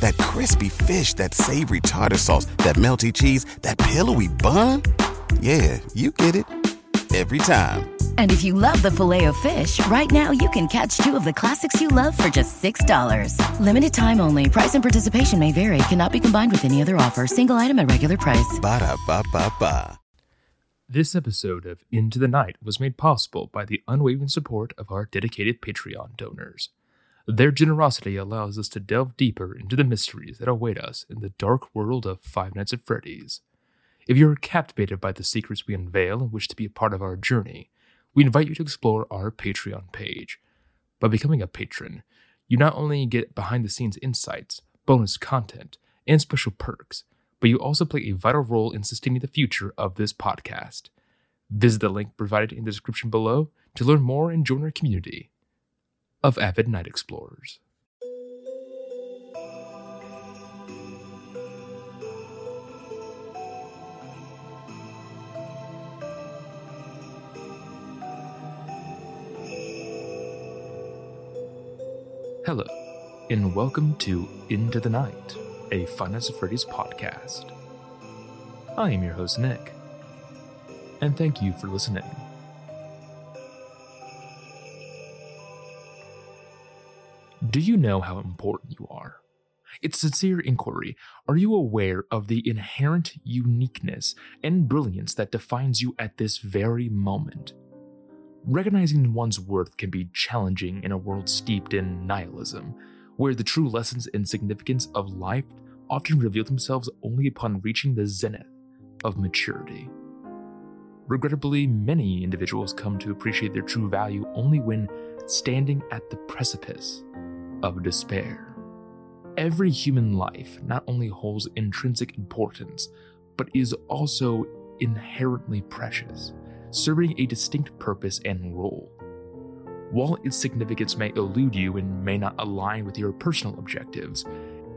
That crispy fish, that savory tartar sauce, that melty cheese, that pillowy bun. Yeah, you get it every time. And if you love the filet of fish, right now you can catch two of the classics you love for just $6. Limited time only. Price and participation may vary. Cannot be combined with any other offer. Single item at regular price. Ba da ba ba ba. This episode of Into the Night was made possible by the unwavering support of our dedicated Patreon donors. Their generosity allows us to delve deeper into the mysteries that await us in the dark world of Five Nights at Freddy's. If you're captivated by the secrets we unveil and wish to be a part of our journey, we invite you to explore our Patreon page. By becoming a patron, you not only get behind the scenes insights, bonus content, and special perks, but you also play a vital role in sustaining the future of this podcast. Visit the link provided in the description below to learn more and join our community of avid night explorers. Hello, and welcome to Into the Night, a Nights at Freddy's podcast. I am your host, Nick, and thank you for listening. Do you know how important you are? It's sincere inquiry. Are you aware of the inherent uniqueness and brilliance that defines you at this very moment? Recognizing one's worth can be challenging in a world steeped in nihilism, where the true lessons and significance of life often reveal themselves only upon reaching the zenith of maturity. Regrettably, many individuals come to appreciate their true value only when standing at the precipice of despair. Every human life not only holds intrinsic importance, but is also inherently precious, serving a distinct purpose and role. While its significance may elude you and may not align with your personal objectives,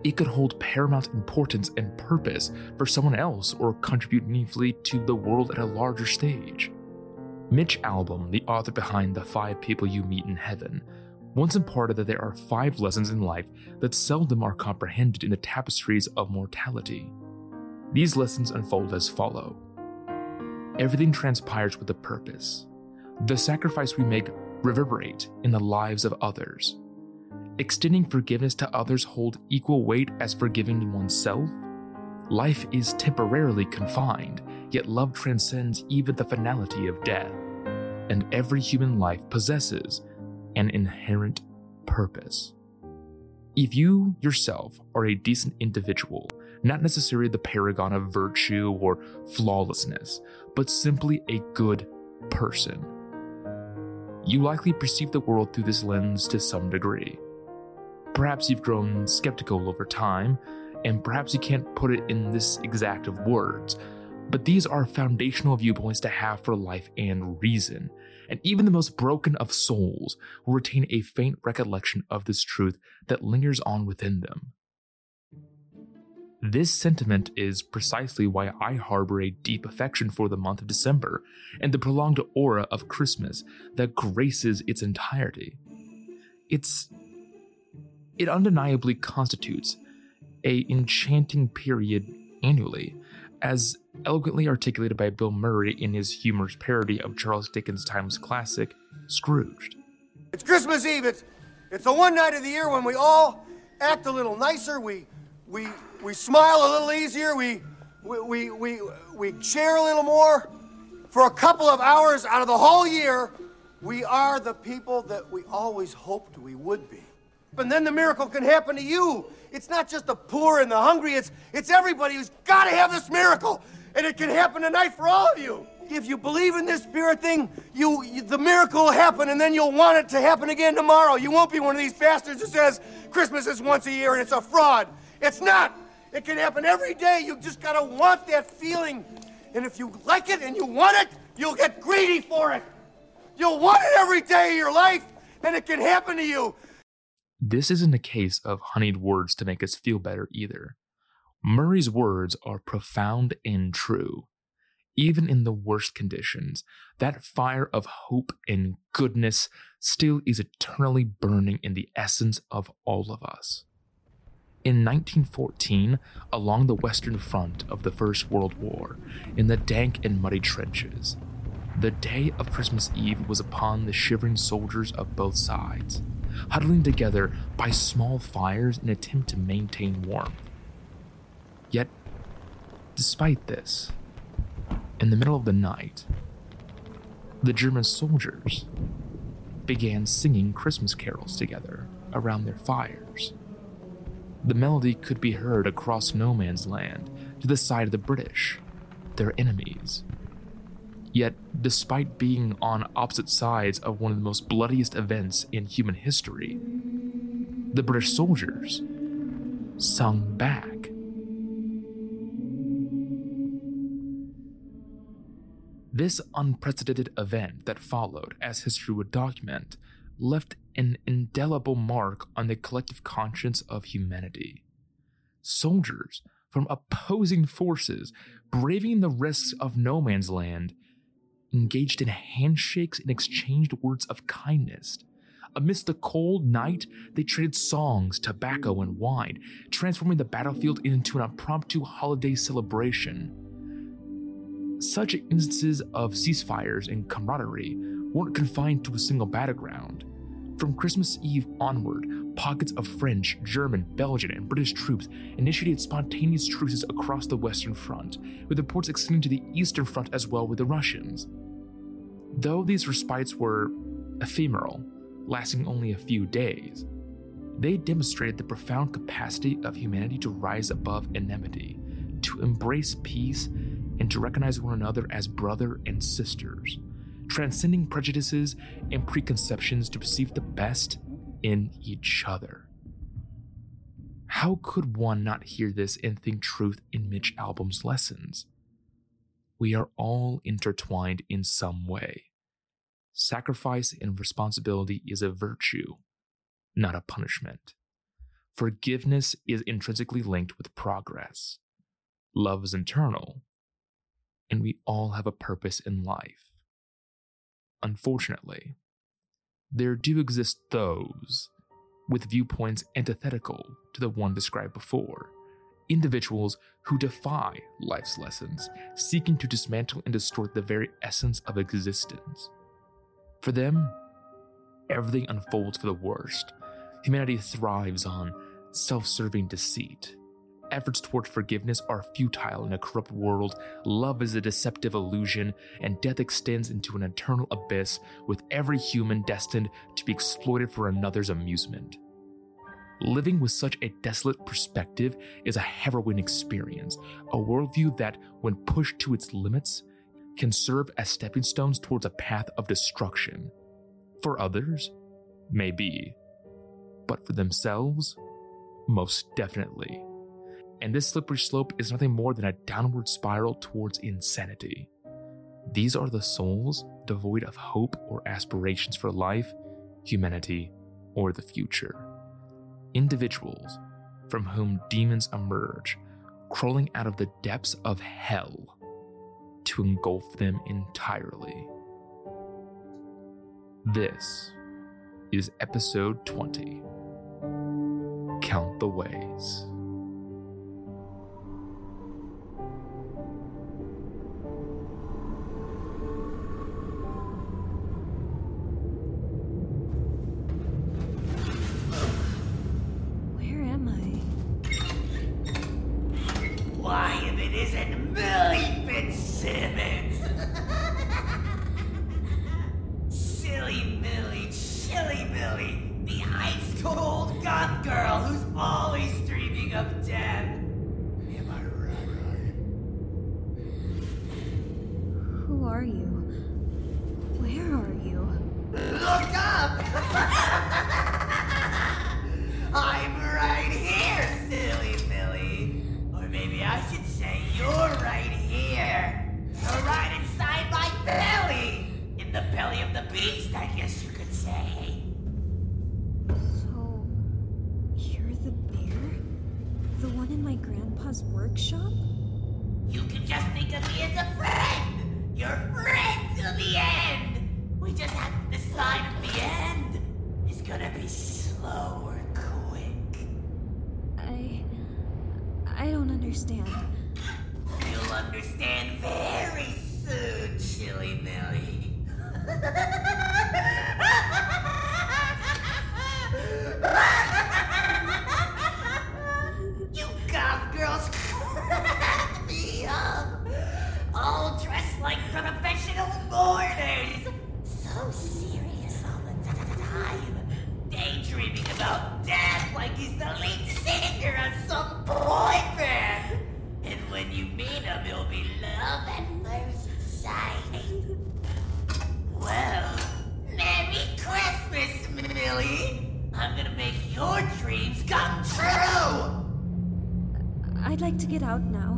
it could hold paramount importance and purpose for someone else or contribute meaningfully to the world at a larger stage. Mitch Albom, the author behind The Five People You Meet in Heaven, once imparted that there are five lessons in life that seldom are comprehended in the tapestries of mortality. These lessons unfold as follow Everything transpires with a purpose. The sacrifice we make reverberate in the lives of others. Extending forgiveness to others hold equal weight as forgiving oneself. Life is temporarily confined, yet love transcends even the finality of death. And every human life possesses an inherent purpose. If you yourself are a decent individual, not necessarily the paragon of virtue or flawlessness, but simply a good person, you likely perceive the world through this lens to some degree. Perhaps you've grown skeptical over time, and perhaps you can't put it in this exact of words, but these are foundational viewpoints to have for life and reason, and even the most broken of souls will retain a faint recollection of this truth that lingers on within them. This sentiment is precisely why I harbor a deep affection for the month of December and the prolonged aura of Christmas that graces its entirety. It's it undeniably constitutes a enchanting period annually, as eloquently articulated by Bill Murray in his humorous parody of Charles Dickens' timeless classic, Scrooged. It's Christmas Eve. It's it's the one night of the year when we all act a little nicer. We we we smile a little easier. We we we we, we share a little more. For a couple of hours out of the whole year, we are the people that we always hoped we would be. And then the miracle can happen to you. It's not just the poor and the hungry, it's it's everybody who's got to have this miracle. And it can happen tonight for all of you. If you believe in this spirit thing, you, you the miracle will happen and then you'll want it to happen again tomorrow. You won't be one of these bastards who says Christmas is once a year and it's a fraud. It's not. It can happen every day. You just got to want that feeling. And if you like it and you want it, you'll get greedy for it. You'll want it every day of your life, and it can happen to you. This isn't a case of honeyed words to make us feel better either. Murray's words are profound and true. Even in the worst conditions, that fire of hope and goodness still is eternally burning in the essence of all of us. In 1914, along the Western Front of the First World War, in the dank and muddy trenches, the day of Christmas Eve was upon the shivering soldiers of both sides, huddling together by small fires in an attempt to maintain warmth. Yet, despite this, in the middle of the night, the German soldiers began singing Christmas carols together around their fires. The melody could be heard across no man's land to the side of the British, their enemies. Yet, despite being on opposite sides of one of the most bloodiest events in human history, the British soldiers sung back. This unprecedented event that followed, as history would document, left an indelible mark on the collective conscience of humanity. Soldiers from opposing forces, braving the risks of no man's land, engaged in handshakes and exchanged words of kindness. Amidst the cold night, they traded songs, tobacco, and wine, transforming the battlefield into an impromptu holiday celebration. Such instances of ceasefires and camaraderie weren't confined to a single battleground. From Christmas Eve onward, pockets of French, German, Belgian, and British troops initiated spontaneous truces across the Western Front, with reports extending to the Eastern Front as well with the Russians. Though these respites were ephemeral, lasting only a few days, they demonstrated the profound capacity of humanity to rise above enmity, to embrace peace, and to recognize one another as brother and sisters, transcending prejudices and preconceptions to perceive the best in each other. How could one not hear this and think truth in Mitch Albom's lessons? We are all intertwined in some way. Sacrifice and responsibility is a virtue, not a punishment. Forgiveness is intrinsically linked with progress. Love is internal, and we all have a purpose in life. Unfortunately, there do exist those with viewpoints antithetical to the one described before. Individuals who defy life's lessons, seeking to dismantle and distort the very essence of existence. For them, everything unfolds for the worst. Humanity thrives on self serving deceit, efforts toward forgiveness are futile in a corrupt world, love is a deceptive illusion, and death extends into an eternal abyss with every human destined to be exploited for another's amusement. Living with such a desolate perspective is a harrowing experience, a worldview that, when pushed to its limits, can serve as stepping stones towards a path of destruction. For others, maybe. But for themselves, most definitely and this slippery slope is nothing more than a downward spiral towards insanity. These are the souls devoid of hope or aspirations for life, humanity, or the future. Individuals from whom demons emerge, crawling out of the depths of hell to engulf them entirely. This is episode 20 Count the Ways. Out now.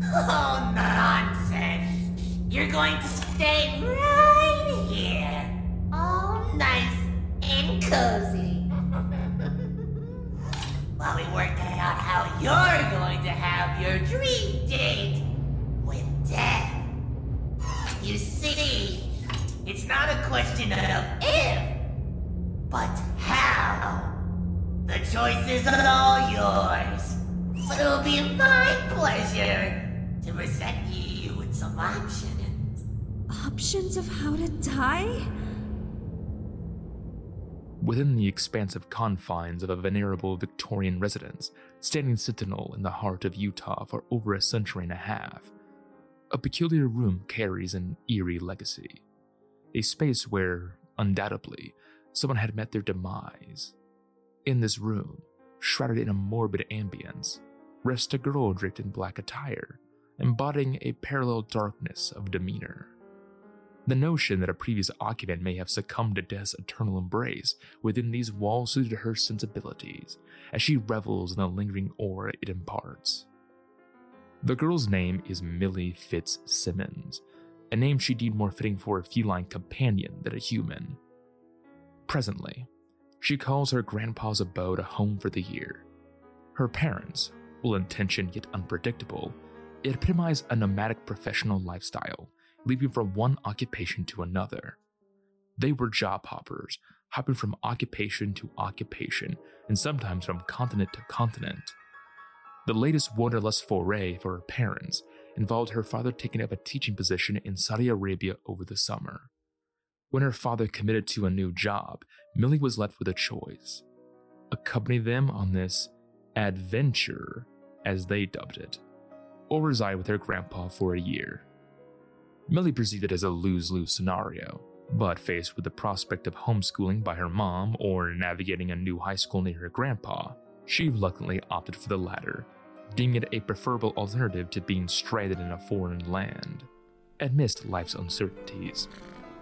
Oh, die? Within the expansive confines of a venerable Victorian residence, standing sentinel in the heart of Utah for over a century and a half, a peculiar room carries an eerie legacy. A space where, undoubtedly, someone had met their demise. In this room, shrouded in a morbid ambience, rests a girl draped in black attire, embodying a parallel darkness of demeanor. The notion that a previous occupant may have succumbed to death's eternal embrace within these walls suited her sensibilities, as she revels in the lingering aura it imparts. The girl's name is Millie Fitzsimmons, a name she deemed more fitting for a feline companion than a human. Presently, she calls her grandpa's abode a home for the year. Her parents, well intentioned yet unpredictable, epitomize a nomadic professional lifestyle leaping from one occupation to another. They were job hoppers, hopping from occupation to occupation, and sometimes from continent to continent. The latest wanderlust foray for her parents involved her father taking up a teaching position in Saudi Arabia over the summer. When her father committed to a new job, Millie was left with a choice accompany them on this adventure, as they dubbed it, or reside with her grandpa for a year. Millie perceived it as a lose lose scenario, but faced with the prospect of homeschooling by her mom or navigating a new high school near her grandpa, she reluctantly opted for the latter, deeming it a preferable alternative to being stranded in a foreign land. Amidst life's uncertainties,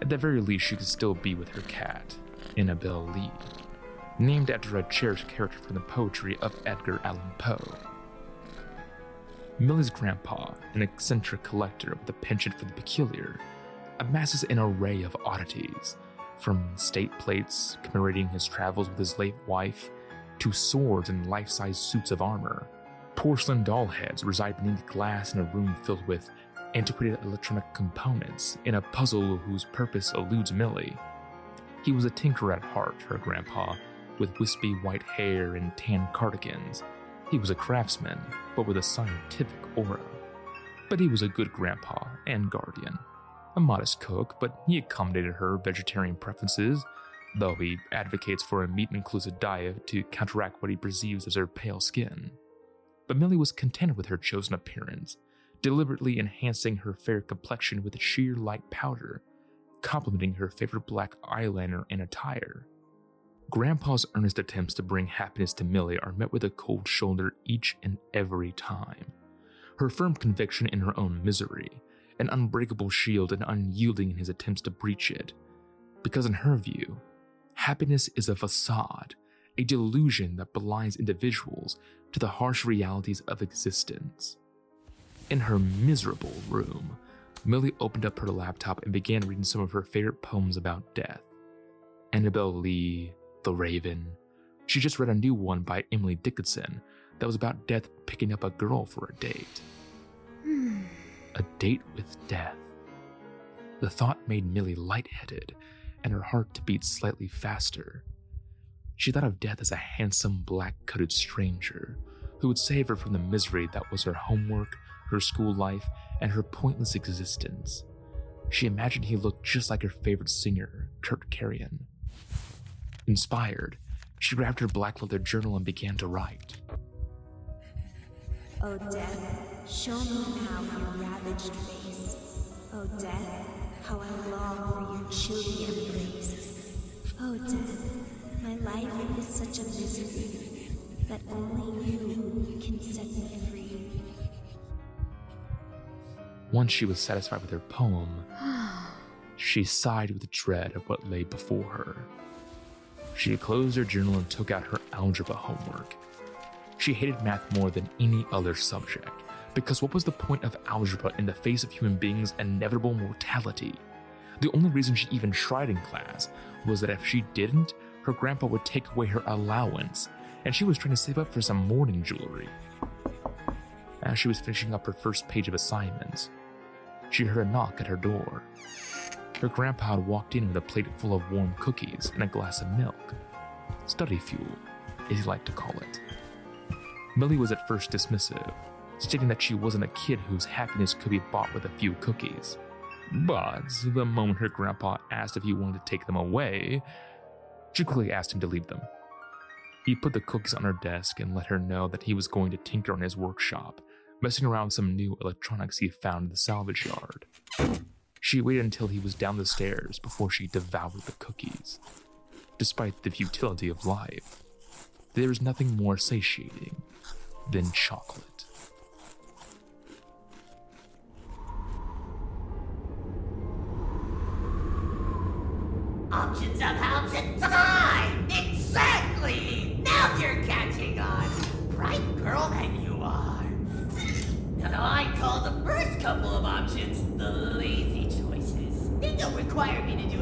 at the very least, she could still be with her cat, Annabel Lee, named after a cherished character from the poetry of Edgar Allan Poe. Millie's grandpa, an eccentric collector with a penchant for the peculiar, amasses an array of oddities, from state plates commemorating his travels with his late wife, to swords and life size suits of armor. Porcelain doll heads reside beneath glass in a room filled with antiquated electronic components in a puzzle whose purpose eludes Millie. He was a tinker at heart, her grandpa, with wispy white hair and tan cardigans. He was a craftsman, but with a scientific aura. But he was a good grandpa and guardian. A modest cook, but he accommodated her vegetarian preferences, though he advocates for a meat inclusive diet to counteract what he perceives as her pale skin. But Millie was content with her chosen appearance, deliberately enhancing her fair complexion with sheer light powder, complementing her favorite black eyeliner and attire. Grandpa's earnest attempts to bring happiness to Millie are met with a cold shoulder each and every time. Her firm conviction in her own misery, an unbreakable shield and unyielding in his attempts to breach it. Because in her view, happiness is a facade, a delusion that blinds individuals to the harsh realities of existence. In her miserable room, Millie opened up her laptop and began reading some of her favorite poems about death. Annabel Lee, The Raven. She just read a new one by Emily Dickinson, that was about Death picking up a girl for a date. a date with Death. The thought made Millie lightheaded and her heart to beat slightly faster. She thought of Death as a handsome, black coated stranger who would save her from the misery that was her homework, her school life, and her pointless existence. She imagined he looked just like her favorite singer, Kurt Carrion. Inspired, she grabbed her black leather journal and began to write. Oh, death, show me now your ravaged face. Oh, death, how I long for your chilly embrace. Oh, death, my life is such a misery that only you can set me free. Once she was satisfied with her poem, she sighed with dread of what lay before her. She closed her journal and took out her algebra homework. She hated math more than any other subject, because what was the point of algebra in the face of human beings' inevitable mortality? The only reason she even tried in class was that if she didn't, her grandpa would take away her allowance, and she was trying to save up for some mourning jewelry. As she was finishing up her first page of assignments, she heard a knock at her door. Her grandpa had walked in with a plate full of warm cookies and a glass of milk. Study fuel, as he liked to call it. Millie was at first dismissive, stating that she wasn't a kid whose happiness could be bought with a few cookies. But the moment her grandpa asked if he wanted to take them away, she quickly asked him to leave them. He put the cookies on her desk and let her know that he was going to tinker in his workshop, messing around with some new electronics he found in the salvage yard. She waited until he was down the stairs before she devoured the cookies. Despite the futility of life, there is nothing more satiating than chocolate. Options of how to die! Exactly! Now you're catching on! Bright girl that you are! Now I call the first couple of options. They don't require me to do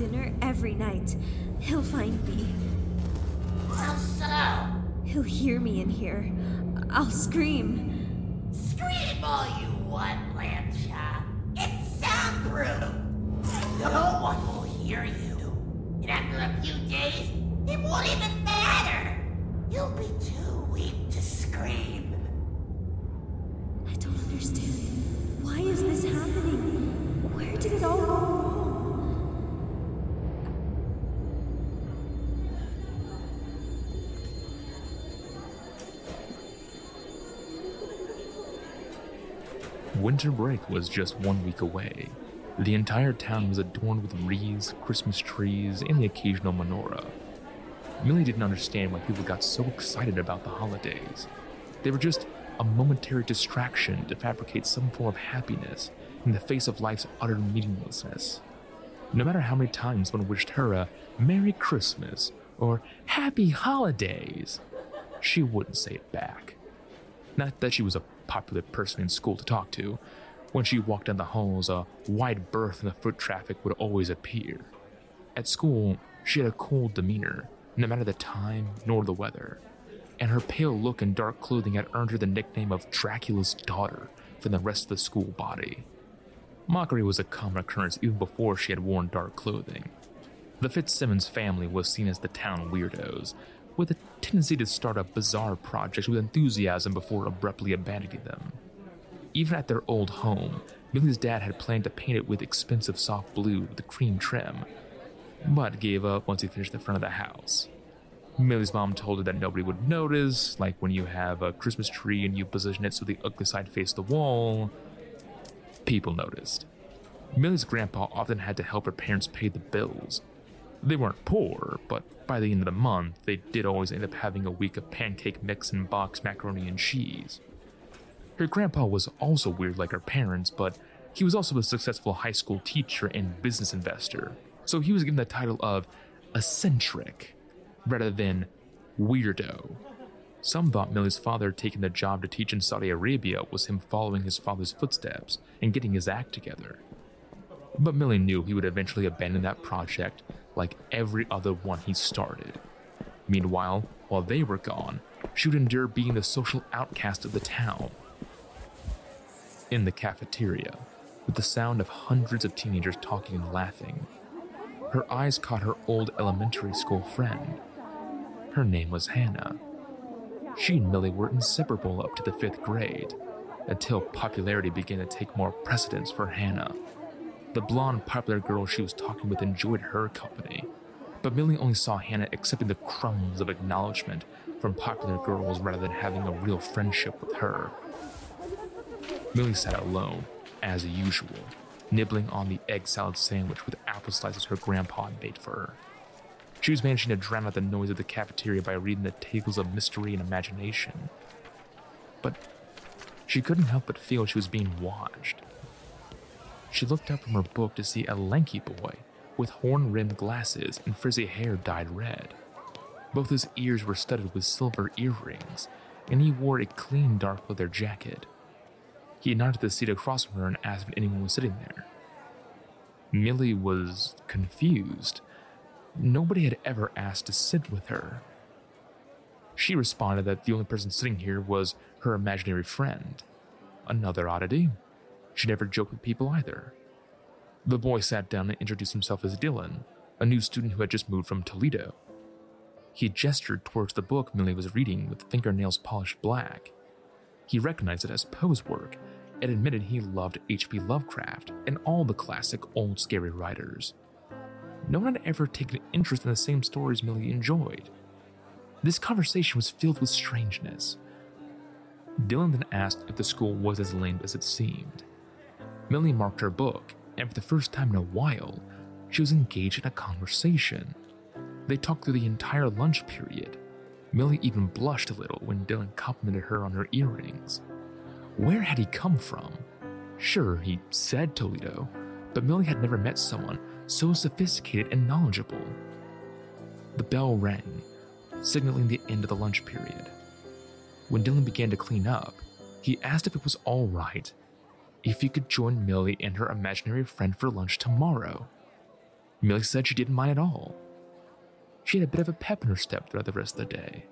dinner every night. He'll find me. How so? He'll hear me in here. I'll scream. Scream all you want, lamb chop. It's soundproof. No one will hear you. And after a few days, it won't even matter. You'll be too Winter break was just one week away. The entire town was adorned with wreaths, Christmas trees, and the occasional menorah. Millie didn't understand why people got so excited about the holidays. They were just a momentary distraction to fabricate some form of happiness in the face of life's utter meaninglessness. No matter how many times one wished her a Merry Christmas or Happy Holidays, she wouldn't say it back. Not that she was a popular person in school to talk to. When she walked down the halls, a wide berth in the foot traffic would always appear. At school, she had a cold demeanor, no matter the time nor the weather, and her pale look and dark clothing had earned her the nickname of Dracula's daughter from the rest of the school body. Mockery was a common occurrence even before she had worn dark clothing. The Fitzsimmons family was seen as the town weirdos, with a tendency to start up bizarre projects with enthusiasm before abruptly abandoning them. Even at their old home, Millie's dad had planned to paint it with expensive soft blue with a cream trim, but gave up once he finished the front of the house. Millie's mom told her that nobody would notice, like when you have a Christmas tree and you position it so the ugly side faced the wall. People noticed. Millie's grandpa often had to help her parents pay the bills. They weren't poor, but by the end of the month, they did always end up having a week of pancake mix and box macaroni and cheese. Her grandpa was also weird like her parents, but he was also a successful high school teacher and business investor, so he was given the title of eccentric rather than weirdo. Some thought Millie's father taking the job to teach in Saudi Arabia was him following his father's footsteps and getting his act together. But Millie knew he would eventually abandon that project like every other one he started. Meanwhile, while they were gone, she would endure being the social outcast of the town. In the cafeteria, with the sound of hundreds of teenagers talking and laughing, her eyes caught her old elementary school friend. Her name was Hannah. She and Millie were inseparable up to the fifth grade, until popularity began to take more precedence for Hannah. The blonde, popular girl she was talking with enjoyed her company, but Millie only saw Hannah accepting the crumbs of acknowledgement from popular girls rather than having a real friendship with her. Millie sat alone, as usual, nibbling on the egg salad sandwich with apple slices her grandpa had made for her. She was managing to drown out the noise of the cafeteria by reading the tales of mystery and imagination. But she couldn't help but feel she was being watched. She looked up from her book to see a lanky boy with horn rimmed glasses and frizzy hair dyed red. Both his ears were studded with silver earrings, and he wore a clean dark leather jacket. He nodded to the seat across from her and asked if anyone was sitting there. Millie was confused. Nobody had ever asked to sit with her. She responded that the only person sitting here was her imaginary friend. Another oddity. She never joked with people either. The boy sat down and introduced himself as Dylan, a new student who had just moved from Toledo. He gestured towards the book Millie was reading with fingernails polished black. He recognized it as Poe's work and admitted he loved H.P. Lovecraft and all the classic old scary writers. No one had ever taken an interest in the same stories Millie enjoyed. This conversation was filled with strangeness. Dylan then asked if the school was as lame as it seemed. Millie marked her book, and for the first time in a while, she was engaged in a conversation. They talked through the entire lunch period. Millie even blushed a little when Dylan complimented her on her earrings. Where had he come from? Sure, he said Toledo, but Millie had never met someone so sophisticated and knowledgeable. The bell rang, signaling the end of the lunch period. When Dylan began to clean up, he asked if it was all right if he could join Millie and her imaginary friend for lunch tomorrow. Millie said she didn't mind at all. She had a bit of a pep in her step throughout the rest of the day,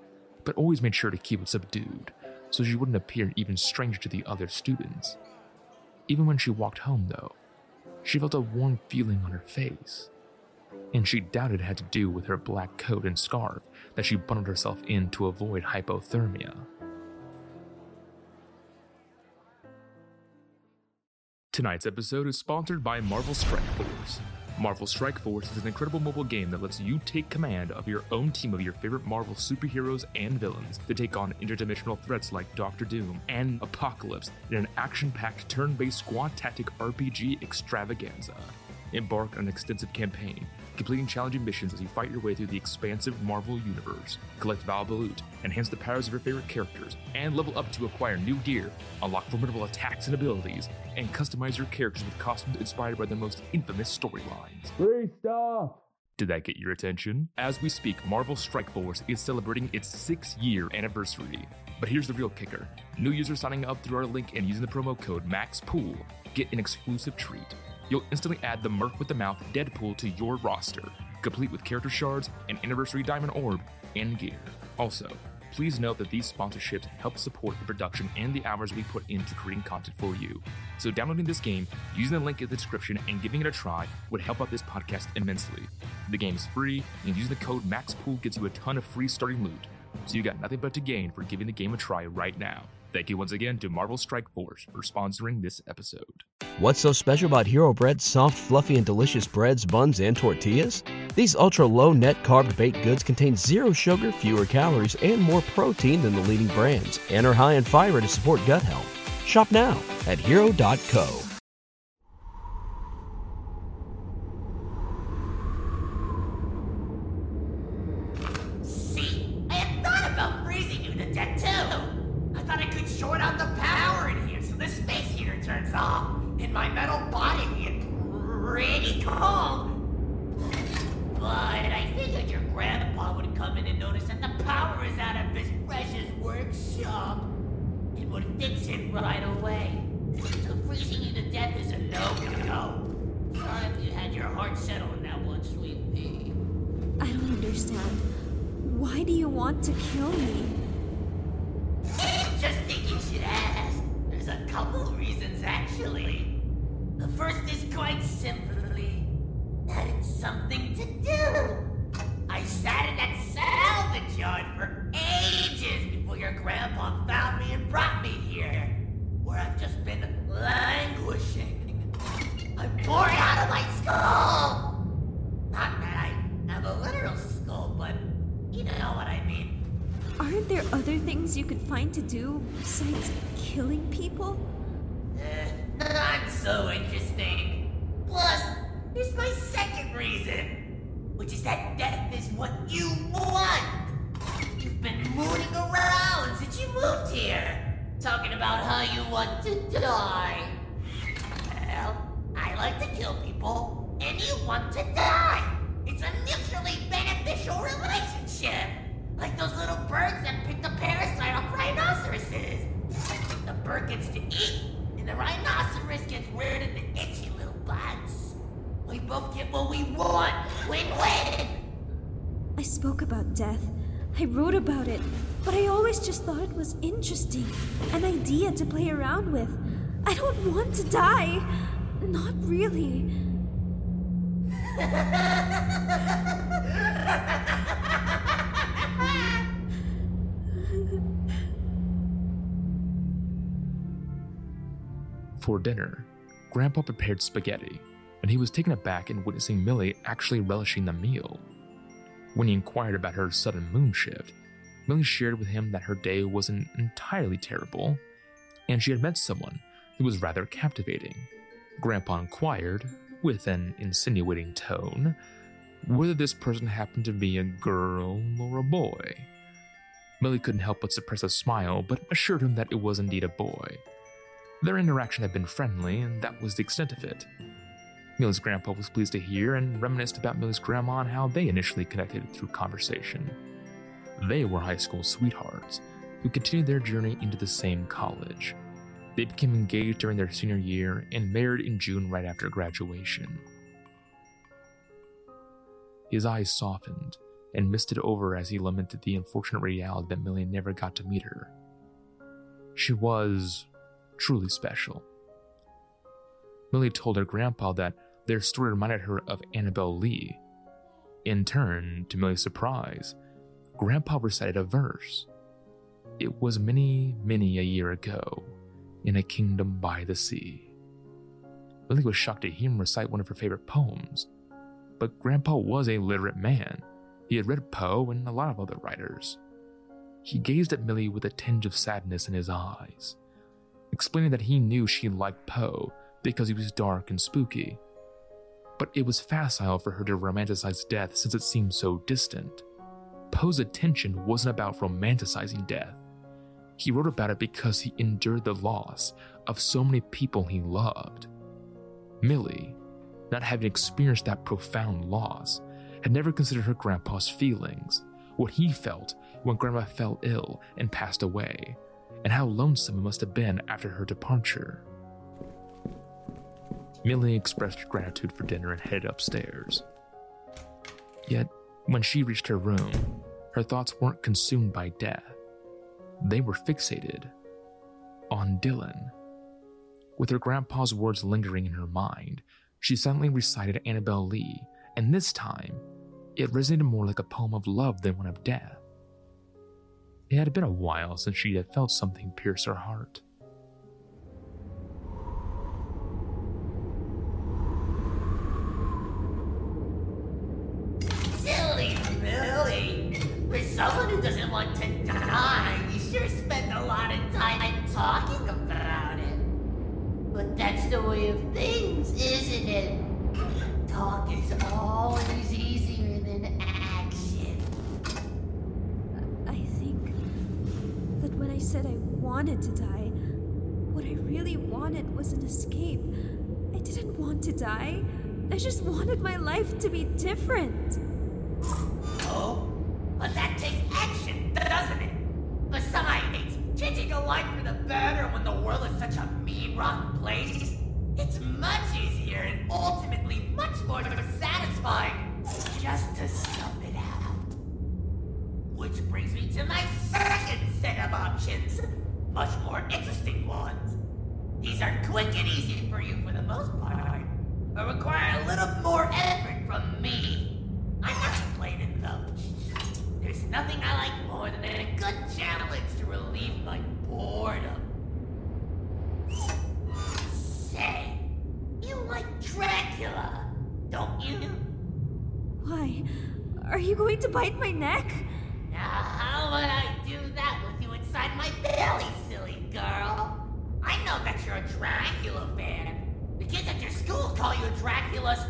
but always made sure to keep it subdued so she wouldn't appear even stranger to the other students. Even when she walked home, though, she felt a warm feeling on her face, and she doubted it had to do with her black coat and scarf that she bundled herself in to avoid hypothermia. Tonight's episode is sponsored by Marvel Strike Force. Marvel Strike Force is an incredible mobile game that lets you take command of your own team of your favorite Marvel superheroes and villains to take on interdimensional threats like Doctor Doom and Apocalypse in an action packed turn based squad tactic RPG extravaganza. Embark on an extensive campaign, completing challenging missions as you fight your way through the expansive Marvel universe. Collect valuable loot, enhance the powers of your favorite characters, and level up to acquire new gear, unlock formidable attacks and abilities, and customize your characters with costumes inspired by the most infamous storylines. Free stuff! Did that get your attention? As we speak, Marvel Strike Force is celebrating its six year anniversary. But here's the real kicker new users signing up through our link and using the promo code MAXPOOL get an exclusive treat. You'll instantly add the Merc with the Mouth Deadpool to your roster, complete with character shards, an anniversary diamond orb, and gear. Also, please note that these sponsorships help support the production and the hours we put into creating content for you. So, downloading this game, using the link in the description, and giving it a try would help out this podcast immensely. The game is free, and using the code MAXPOOL gets you a ton of free starting loot. So, you got nothing but to gain for giving the game a try right now. Thank you once again to Marvel Strike Force for sponsoring this episode. What's so special about Hero Bread's soft, fluffy, and delicious breads, buns, and tortillas? These ultra low net carb baked goods contain zero sugar, fewer calories, and more protein than the leading brands, and are high in fiber to support gut health. Shop now at hero.co. I wrote about it, but I always just thought it was interesting. An idea to play around with. I don't want to die. Not really. For dinner, Grandpa prepared spaghetti, and he was taken aback in witnessing Millie actually relishing the meal. When he inquired about her sudden moon shift, Millie shared with him that her day wasn't entirely terrible, and she had met someone who was rather captivating. Grandpa inquired, with an insinuating tone, whether this person happened to be a girl or a boy. Millie couldn't help but suppress a smile, but assured him that it was indeed a boy. Their interaction had been friendly, and that was the extent of it. Millie's grandpa was pleased to hear and reminisced about Millie's grandma and how they initially connected through conversation. They were high school sweethearts who continued their journey into the same college. They became engaged during their senior year and married in June right after graduation. His eyes softened and misted over as he lamented the unfortunate reality that Millie never got to meet her. She was truly special. Millie told her grandpa that their story reminded her of Annabel Lee. In turn, to Millie's surprise, Grandpa recited a verse. It was many, many a year ago, in a kingdom by the sea. Millie was shocked to hear him recite one of her favorite poems, but Grandpa was a literate man. He had read Poe and a lot of other writers. He gazed at Millie with a tinge of sadness in his eyes, explaining that he knew she liked Poe because he was dark and spooky. But it was facile for her to romanticize death since it seemed so distant. Poe's attention wasn't about romanticizing death. He wrote about it because he endured the loss of so many people he loved. Millie, not having experienced that profound loss, had never considered her grandpa's feelings, what he felt when grandma fell ill and passed away, and how lonesome it must have been after her departure. Millie expressed gratitude for dinner and headed upstairs. Yet, when she reached her room, her thoughts weren't consumed by death. They were fixated on Dylan. With her grandpa's words lingering in her mind, she suddenly recited Annabel Lee, and this time, it resonated more like a poem of love than one of death. It had been a while since she had felt something pierce her heart. Someone who doesn't want to die, you sure spend a lot of time talking about it. But that's the way of things, isn't it? Talk is always easier than action. I think that when I said I wanted to die, what I really wanted was an escape. I didn't want to die. I just wanted my life to be different. Oh, but that takes action, doesn't it? Besides, changing a life for the better when the world is such a mean, rotten place, it's much easier and ultimately much more satisfying just to stop it out. Which brings me to my second set of options, much more interesting ones. These are quick and easy for you for the most part, but require a little more effort from me. I'm not complaining though. There's nothing I like more than a good challenge to relieve my boredom. Say, you like Dracula, don't you? Why? Are you going to bite my neck? Now, how would I do that with you inside my belly, silly girl? I know that you're a Dracula fan. The kids at your school call you Dracula's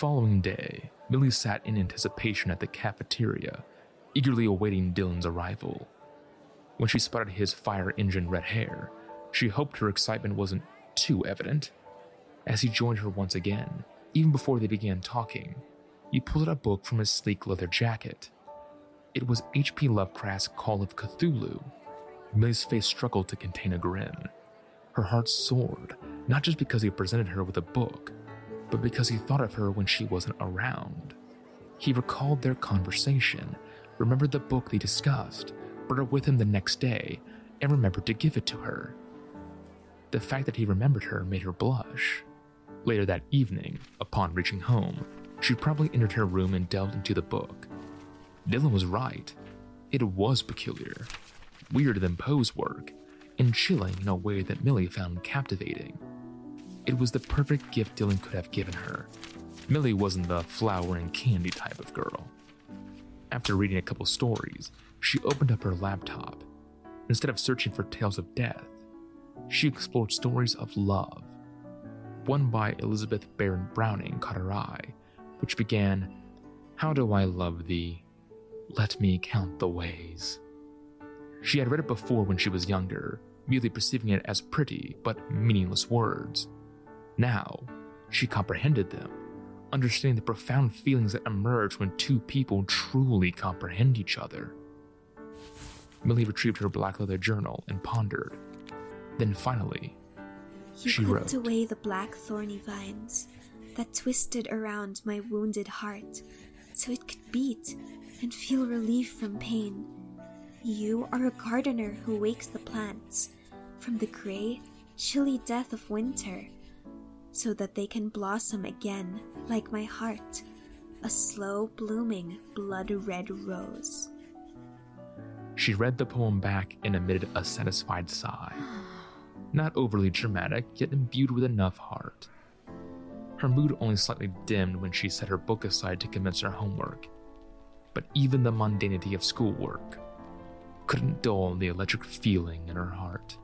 following day, Millie sat in anticipation at the cafeteria, eagerly awaiting Dylan's arrival. When she spotted his fire engine red hair, she hoped her excitement wasn't too evident. As he joined her once again, even before they began talking, he pulled out a book from his sleek leather jacket. It was H.P. Lovecraft's Call of Cthulhu. Millie's face struggled to contain a grin. Her heart soared, not just because he presented her with a book, but because he thought of her when she wasn't around. He recalled their conversation, remembered the book they discussed, brought it with him the next day, and remembered to give it to her. The fact that he remembered her made her blush. Later that evening, upon reaching home, she probably entered her room and delved into the book. Dylan was right. It was peculiar, weirder than Poe's work, and chilling in a way that Millie found captivating. It was the perfect gift Dylan could have given her. Millie wasn't the flower and candy type of girl. After reading a couple stories, she opened up her laptop. Instead of searching for tales of death, she explored stories of love. One by Elizabeth Barrett Browning caught her eye, which began, How do I love thee? Let me count the ways. She had read it before when she was younger, merely perceiving it as pretty but meaningless words. Now, she comprehended them, understanding the profound feelings that emerge when two people truly comprehend each other. Millie retrieved her black leather journal and pondered. Then finally, You she wrote. away the black thorny vines that twisted around my wounded heart so it could beat and feel relief from pain. You are a gardener who wakes the plants from the gray, chilly death of winter so that they can blossom again like my heart, a slow blooming blood red rose. She read the poem back and emitted a satisfied sigh. Not overly dramatic, yet imbued with enough heart. Her mood only slightly dimmed when she set her book aside to commence her homework. But even the mundanity of schoolwork couldn't dull the electric feeling in her heart.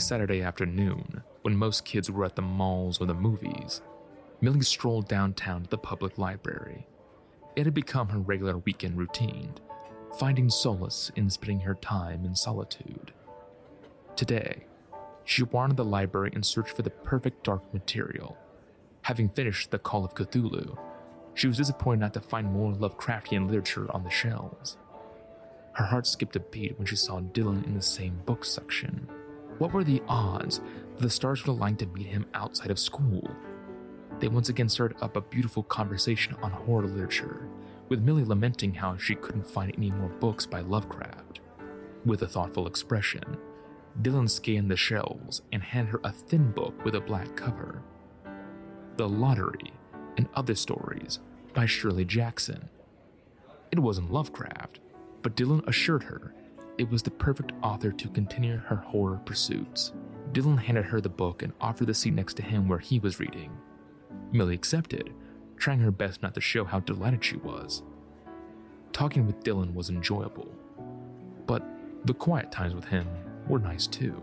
Saturday afternoon, when most kids were at the malls or the movies, Millie strolled downtown to the public library. It had become her regular weekend routine, finding solace in spending her time in solitude. Today, she wandered the library in search for the perfect dark material. Having finished The Call of Cthulhu, she was disappointed not to find more Lovecraftian literature on the shelves. Her heart skipped a beat when she saw Dylan in the same book section. What were the odds that the stars would align to meet him outside of school? They once again started up a beautiful conversation on horror literature, with Millie lamenting how she couldn't find any more books by Lovecraft. With a thoughtful expression, Dylan scanned the shelves and handed her a thin book with a black cover. The Lottery and Other Stories by Shirley Jackson. It wasn't Lovecraft, but Dylan assured her it was the perfect author to continue her horror pursuits. Dylan handed her the book and offered the seat next to him where he was reading. Millie accepted, trying her best not to show how delighted she was. Talking with Dylan was enjoyable, but the quiet times with him were nice too.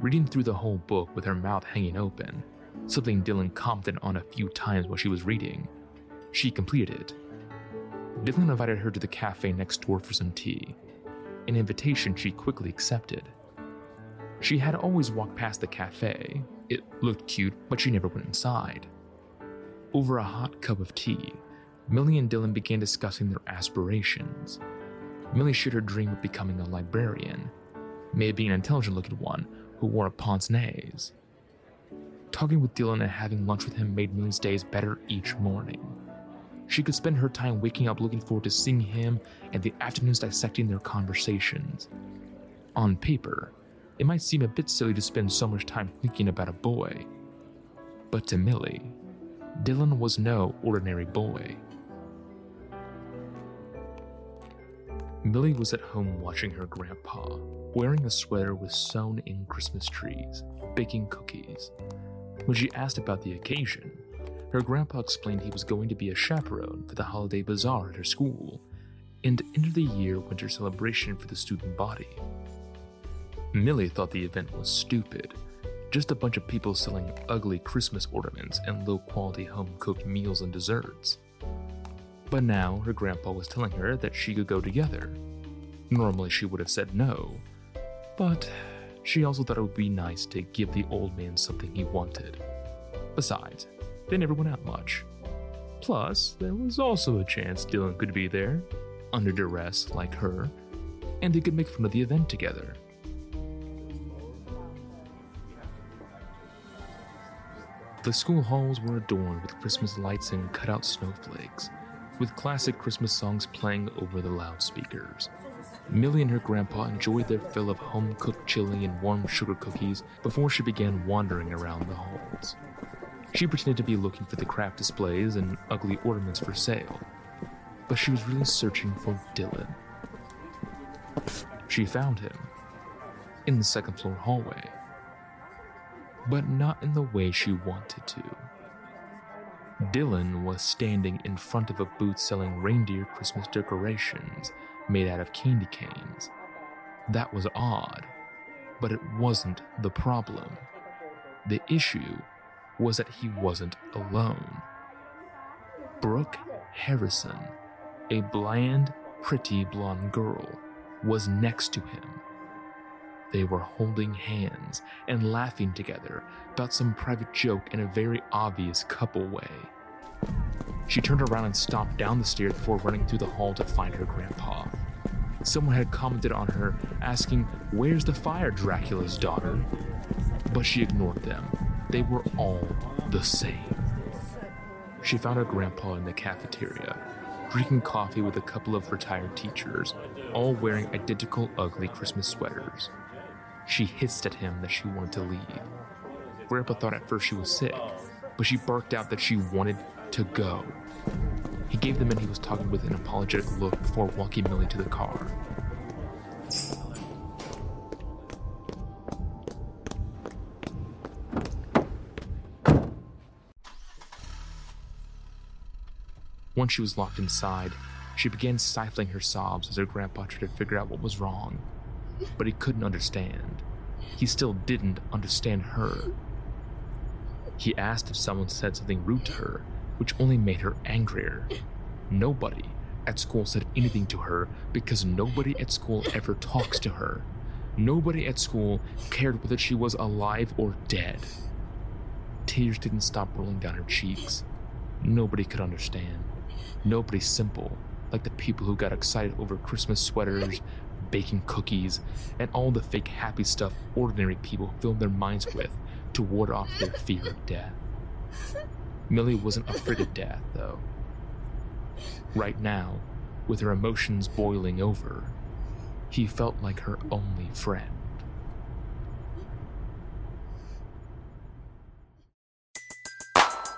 Reading through the whole book with her mouth hanging open, something Dylan commented on a few times while she was reading, she completed it. Dylan invited her to the cafe next door for some tea, an invitation she quickly accepted. She had always walked past the cafe. It looked cute, but she never went inside. Over a hot cup of tea, Millie and Dylan began discussing their aspirations. Millie shared her dream of becoming a librarian, maybe an intelligent looking one who wore a pince nez. Talking with Dylan and having lunch with him made Millie's days better each morning. She could spend her time waking up looking forward to seeing him and the afternoons dissecting their conversations. On paper, it might seem a bit silly to spend so much time thinking about a boy. But to Millie, Dylan was no ordinary boy. Millie was at home watching her grandpa, wearing a sweater with sewn in Christmas trees, baking cookies. When she asked about the occasion, her grandpa explained he was going to be a chaperone for the holiday bazaar at her school and end of the year winter celebration for the student body. Millie thought the event was stupid, just a bunch of people selling ugly Christmas ornaments and low quality home cooked meals and desserts. But now her grandpa was telling her that she could go together. Normally she would have said no, but she also thought it would be nice to give the old man something he wanted. Besides, they never went out much. Plus, there was also a chance Dylan could be there, under duress like her, and they could make fun of the event together. The school halls were adorned with Christmas lights and cutout snowflakes, with classic Christmas songs playing over the loudspeakers. Millie and her grandpa enjoyed their fill of home cooked chili and warm sugar cookies before she began wandering around the halls. She pretended to be looking for the craft displays and ugly ornaments for sale, but she was really searching for Dylan. She found him in the second floor hallway, but not in the way she wanted to. Dylan was standing in front of a booth selling reindeer Christmas decorations made out of candy canes. That was odd, but it wasn't the problem. The issue was that he wasn't alone. Brooke Harrison, a bland, pretty blonde girl, was next to him. They were holding hands and laughing together about some private joke in a very obvious couple way. She turned around and stomped down the stairs before running through the hall to find her grandpa. Someone had commented on her, asking, Where's the fire, Dracula's daughter? But she ignored them. They were all the same. She found her grandpa in the cafeteria, drinking coffee with a couple of retired teachers, all wearing identical ugly Christmas sweaters. She hissed at him that she wanted to leave. Grandpa thought at first she was sick, but she barked out that she wanted to go. He gave the men he was talking with an apologetic look before walking Millie to the car. Once she was locked inside, she began stifling her sobs as her grandpa tried to figure out what was wrong. But he couldn't understand. He still didn't understand her. He asked if someone said something rude to her, which only made her angrier. Nobody at school said anything to her because nobody at school ever talks to her. Nobody at school cared whether she was alive or dead. Tears didn't stop rolling down her cheeks. Nobody could understand. Nobody simple, like the people who got excited over Christmas sweaters, baking cookies, and all the fake happy stuff ordinary people filled their minds with to ward off their fear of death. Millie wasn't afraid of death, though. Right now, with her emotions boiling over, he felt like her only friend.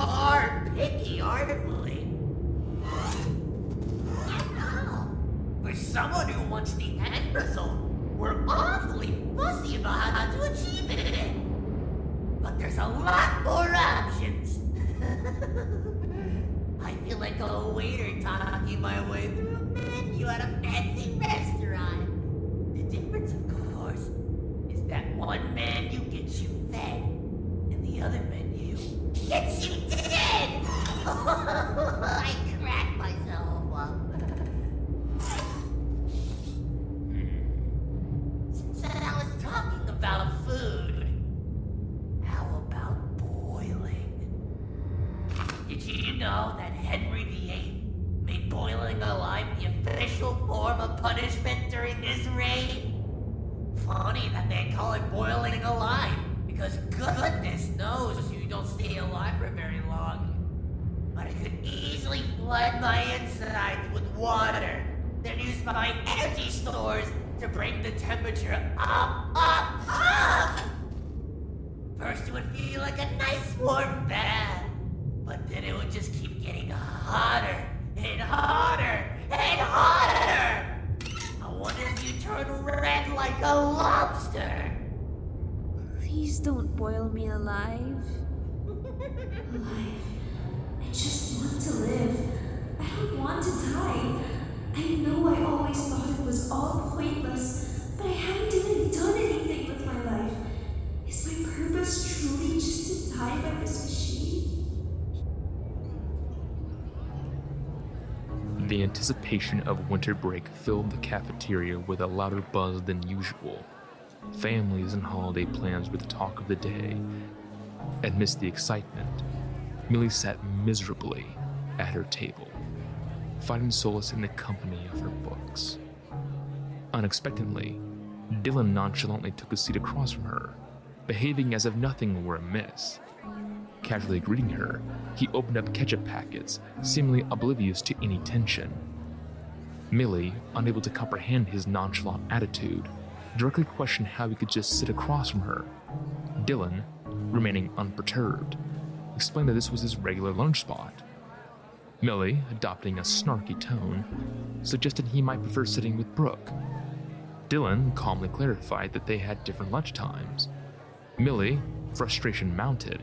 Are picky, aren't we? For someone who wants the end result, we're awfully fussy about how to achieve it. But there's a lot more options. I feel like a waiter talking my way through a menu at a fancy restaurant. The difference, of course, is that one menu gets you fed, and the other gets you dead. I anticipation of winter break filled the cafeteria with a louder buzz than usual. Families and holiday plans were the talk of the day. Amidst the excitement, Millie sat miserably at her table, finding solace in the company of her books. Unexpectedly, Dylan nonchalantly took a seat across from her, behaving as if nothing were amiss. Casually greeting her, he opened up ketchup packets, seemingly oblivious to any tension. Millie, unable to comprehend his nonchalant attitude, directly questioned how he could just sit across from her. Dylan, remaining unperturbed, explained that this was his regular lunch spot. Millie, adopting a snarky tone, suggested he might prefer sitting with Brooke. Dylan calmly clarified that they had different lunch times. Millie, frustration mounted,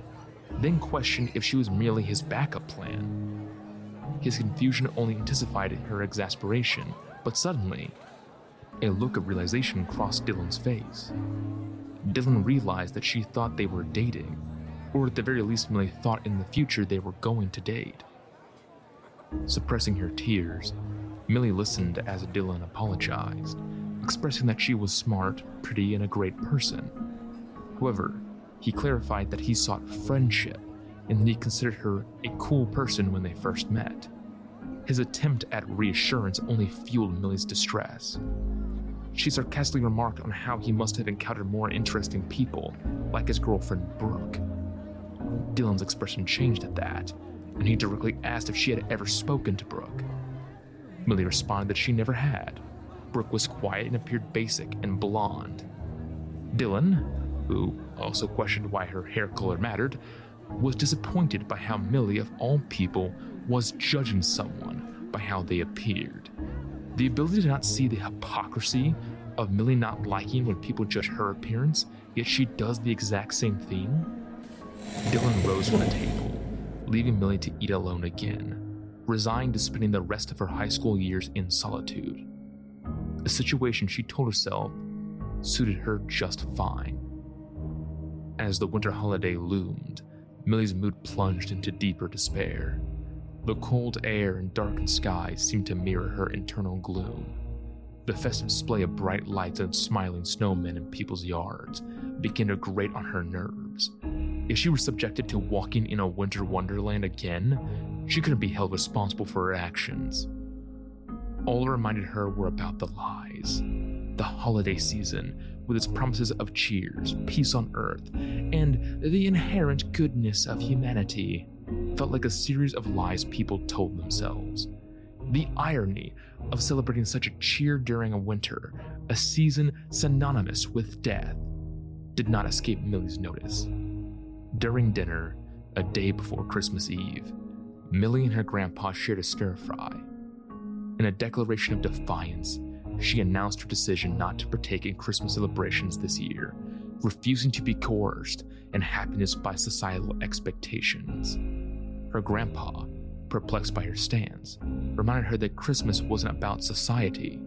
then questioned if she was merely his backup plan. His confusion only intensified her exasperation, but suddenly, a look of realization crossed Dylan's face. Dylan realized that she thought they were dating, or at the very least, Millie thought in the future they were going to date. Suppressing her tears, Millie listened as Dylan apologized, expressing that she was smart, pretty, and a great person. However, he clarified that he sought friendship and that he considered her a cool person when they first met. His attempt at reassurance only fueled Millie's distress. She sarcastically remarked on how he must have encountered more interesting people, like his girlfriend Brooke. Dylan's expression changed at that, and he directly asked if she had ever spoken to Brooke. Millie responded that she never had. Brooke was quiet and appeared basic and blonde. Dylan, who also questioned why her hair color mattered, was disappointed by how Millie, of all people, was judging someone by how they appeared. The ability to not see the hypocrisy of Millie not liking when people judge her appearance, yet she does the exact same thing. Dylan rose from the table, leaving Millie to eat alone again, resigned to spending the rest of her high school years in solitude. A situation she told herself suited her just fine. As the winter holiday loomed, Millie's mood plunged into deeper despair. The cold air and darkened skies seemed to mirror her internal gloom. The festive display of bright lights and smiling snowmen in people's yards began to grate on her nerves. If she were subjected to walking in a winter wonderland again, she couldn't be held responsible for her actions. All it reminded her were about the lies. The holiday season, with its promises of cheers, peace on earth, and the inherent goodness of humanity, felt like a series of lies people told themselves. The irony of celebrating such a cheer during a winter, a season synonymous with death, did not escape Millie's notice. During dinner, a day before Christmas Eve, Millie and her grandpa shared a stir fry. In a declaration of defiance, she announced her decision not to partake in Christmas celebrations this year, refusing to be coerced and happiness by societal expectations. Her grandpa, perplexed by her stance, reminded her that Christmas wasn't about society,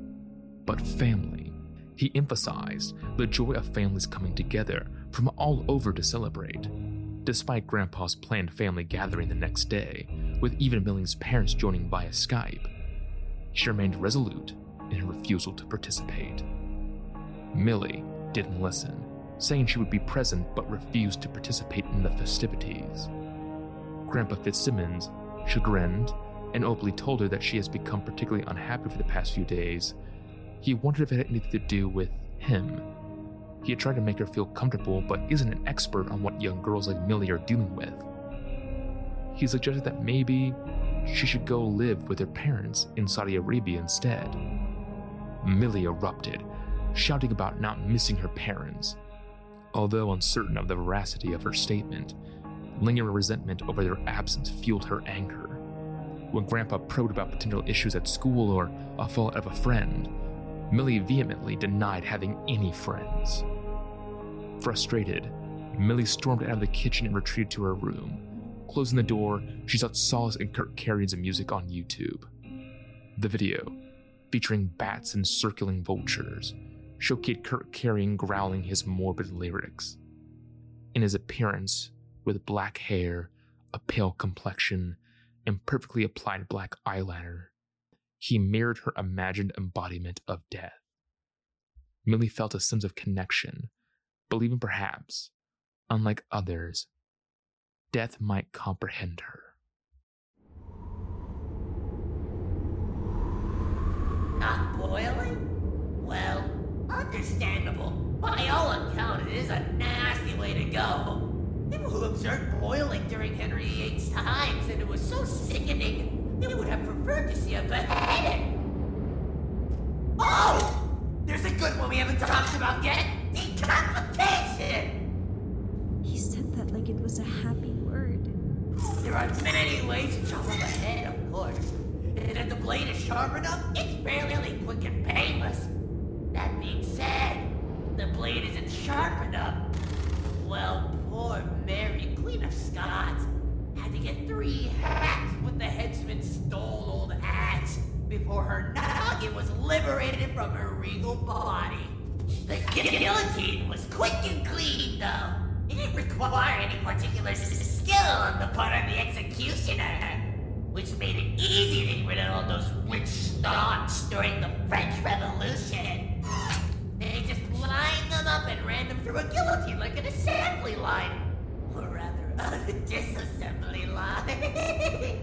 but family. He emphasized the joy of families coming together from all over to celebrate. Despite Grandpa's planned family gathering the next day, with even Millie's parents joining via Skype, she remained resolute in her refusal to participate. Millie didn't listen, saying she would be present but refused to participate in the festivities. Grandpa Fitzsimmons, chagrined, and openly told her that she has become particularly unhappy for the past few days. He wondered if it had anything to do with him. He had tried to make her feel comfortable, but isn't an expert on what young girls like Millie are dealing with. He suggested that maybe she should go live with her parents in Saudi Arabia instead. Millie erupted, shouting about not missing her parents. Although uncertain of the veracity of her statement, lingering resentment over their absence fueled her anger. When Grandpa probed about potential issues at school or a fallout of a friend, Millie vehemently denied having any friends. Frustrated, Millie stormed out of the kitchen and retreated to her room. Closing the door, she sought solace in Kirk Carrian's music on YouTube. The video, featuring bats and circling vultures, show Kid Kirk carrying growling his morbid lyrics. In his appearance, with black hair, a pale complexion, and perfectly applied black eyeliner, he mirrored her imagined embodiment of death. Millie felt a sense of connection, believing perhaps, unlike others, death might comprehend her. Not boiling? Well, understandable. By all accounts, it is a nasty way to go. People who observed boiling during Henry VIII's time said it was so sickening, they would have preferred to see a beheading. Oh! There's a good one we haven't talked about yet. Decapitation! He said that like it was a happy word. There are many ways to chop off a head, of course. And if the blade is sharp enough, it's fairly quick and painless. That being said, the blade isn't sharp enough. Well, poor Mary, Queen of Scots, had to get three hacks with the headsman stole old axe before her noggin was liberated from her regal body. The guillotine was quick and clean, though. It didn't require any particular skill on the part of the executioner, which made it easy to get rid of all those witch stalks during the French Revolution. They just lined them up and ran them through a guillotine like an assembly line. Or rather, a disassembly line.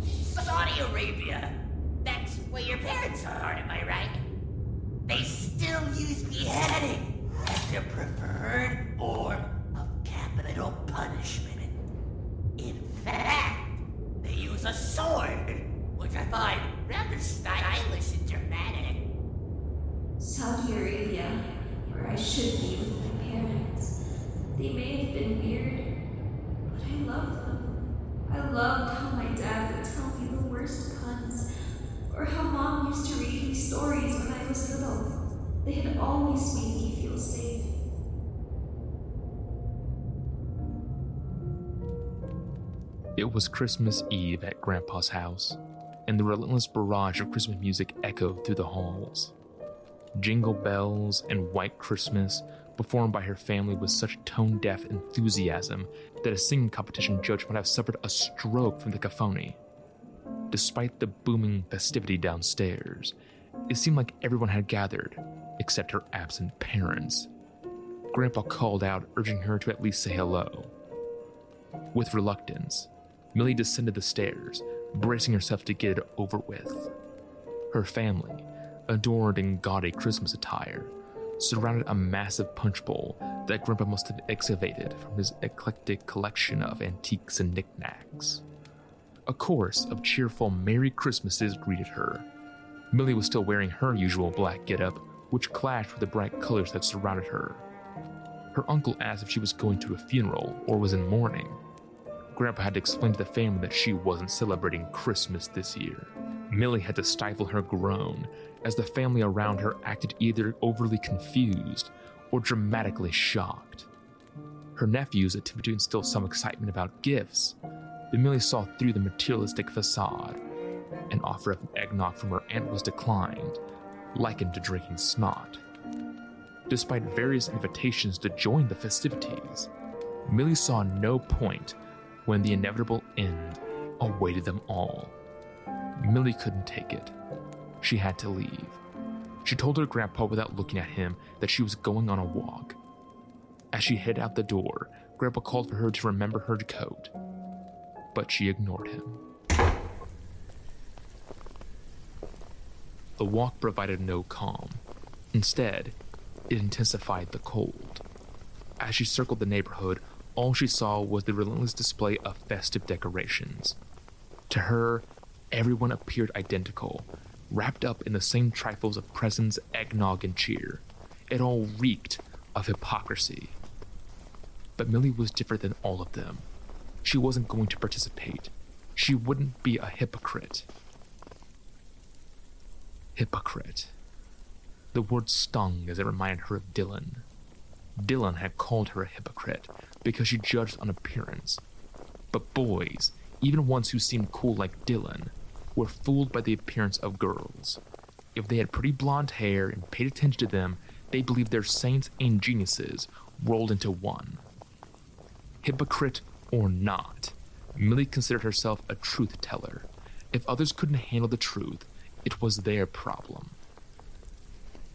Saudi Arabia. That's where your parents are, am I right? They still use beheading as their preferred form of capital punishment. In fact, they use a sword, which I find rather stylish and dramatic. Saudi Arabia, where I should be with my parents. They may have been weird, but I loved them. I loved how my dad would tell me the worst puns, or how mom used to read me stories when I was little. They had always made me feel safe. It was Christmas Eve at Grandpa's house, and the relentless barrage of Christmas music echoed through the halls. Jingle Bells and White Christmas, performed by her family with such tone deaf enthusiasm that a singing competition judge might have suffered a stroke from the cacophony. Despite the booming festivity downstairs, It seemed like everyone had gathered, except her absent parents. Grandpa called out, urging her to at least say hello. With reluctance, Millie descended the stairs, bracing herself to get it over with. Her family, adorned in gaudy Christmas attire, surrounded a massive punch bowl that Grandpa must have excavated from his eclectic collection of antiques and knickknacks. A chorus of cheerful Merry Christmases greeted her. Millie was still wearing her usual black getup, which clashed with the bright colors that surrounded her. Her uncle asked if she was going to a funeral or was in mourning. Grandpa had to explain to the family that she wasn't celebrating Christmas this year. Millie had to stifle her groan as the family around her acted either overly confused or dramatically shocked. Her nephews attempted to instill some excitement about gifts, but Millie saw through the materialistic facade. An offer of eggnog from her aunt was declined, likened to drinking snot. Despite various invitations to join the festivities, Millie saw no point when the inevitable end awaited them all. Millie couldn't take it. She had to leave. She told her grandpa without looking at him that she was going on a walk. As she headed out the door, Grandpa called for her to remember her coat, but she ignored him. The walk provided no calm. Instead, it intensified the cold. As she circled the neighborhood, all she saw was the relentless display of festive decorations. To her, everyone appeared identical, wrapped up in the same trifles of presents, eggnog, and cheer. It all reeked of hypocrisy. But Millie was different than all of them. She wasn't going to participate. She wouldn't be a hypocrite. Hypocrite. The word stung as it reminded her of Dylan. Dylan had called her a hypocrite because she judged on appearance. But boys, even ones who seemed cool like Dylan, were fooled by the appearance of girls. If they had pretty blonde hair and paid attention to them, they believed their saints and geniuses rolled into one. Hypocrite or not, Millie considered herself a truth teller. If others couldn't handle the truth, it was their problem.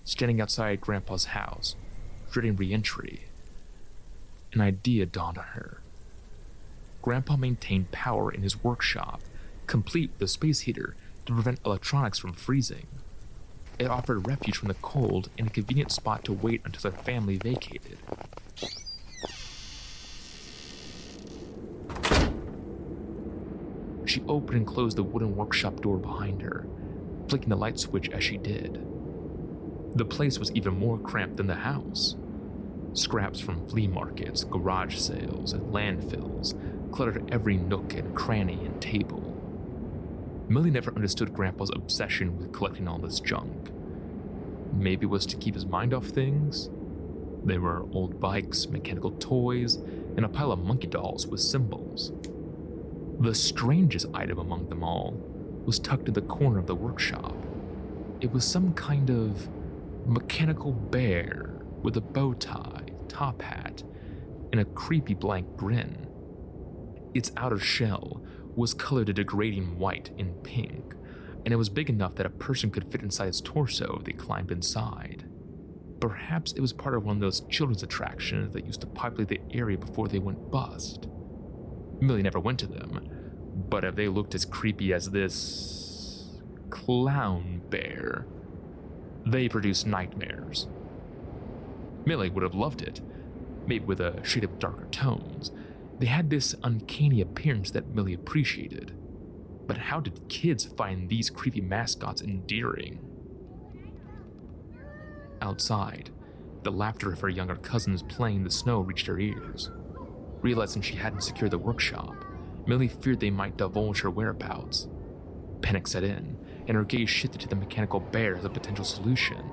Standing outside Grandpa's house, dreading reentry, an idea dawned on her. Grandpa maintained power in his workshop, complete with a space heater to prevent electronics from freezing. It offered refuge from the cold and a convenient spot to wait until their family vacated. She opened and closed the wooden workshop door behind her, flicking the light switch as she did. The place was even more cramped than the house. Scraps from flea markets, garage sales, and landfills cluttered every nook and cranny and table. Millie never understood Grandpa's obsession with collecting all this junk. Maybe it was to keep his mind off things? There were old bikes, mechanical toys, and a pile of monkey dolls with symbols. The strangest item among them all was tucked in the corner of the workshop. It was some kind of mechanical bear with a bow tie, top hat, and a creepy blank grin. Its outer shell was colored a degrading white and pink, and it was big enough that a person could fit inside its torso if they climbed inside. Perhaps it was part of one of those children's attractions that used to populate the area before they went bust. Millie never went to them, but if they looked as creepy as this clown bear, they produced nightmares. Millie would have loved it, maybe with a shade of darker tones, they had this uncanny appearance that Millie appreciated. But how did kids find these creepy mascots endearing? Outside, the laughter of her younger cousins playing in the snow reached her ears. Realizing she hadn't secured the workshop, Millie feared they might divulge her whereabouts. Panic set in, and her gaze shifted to the mechanical bear as a potential solution.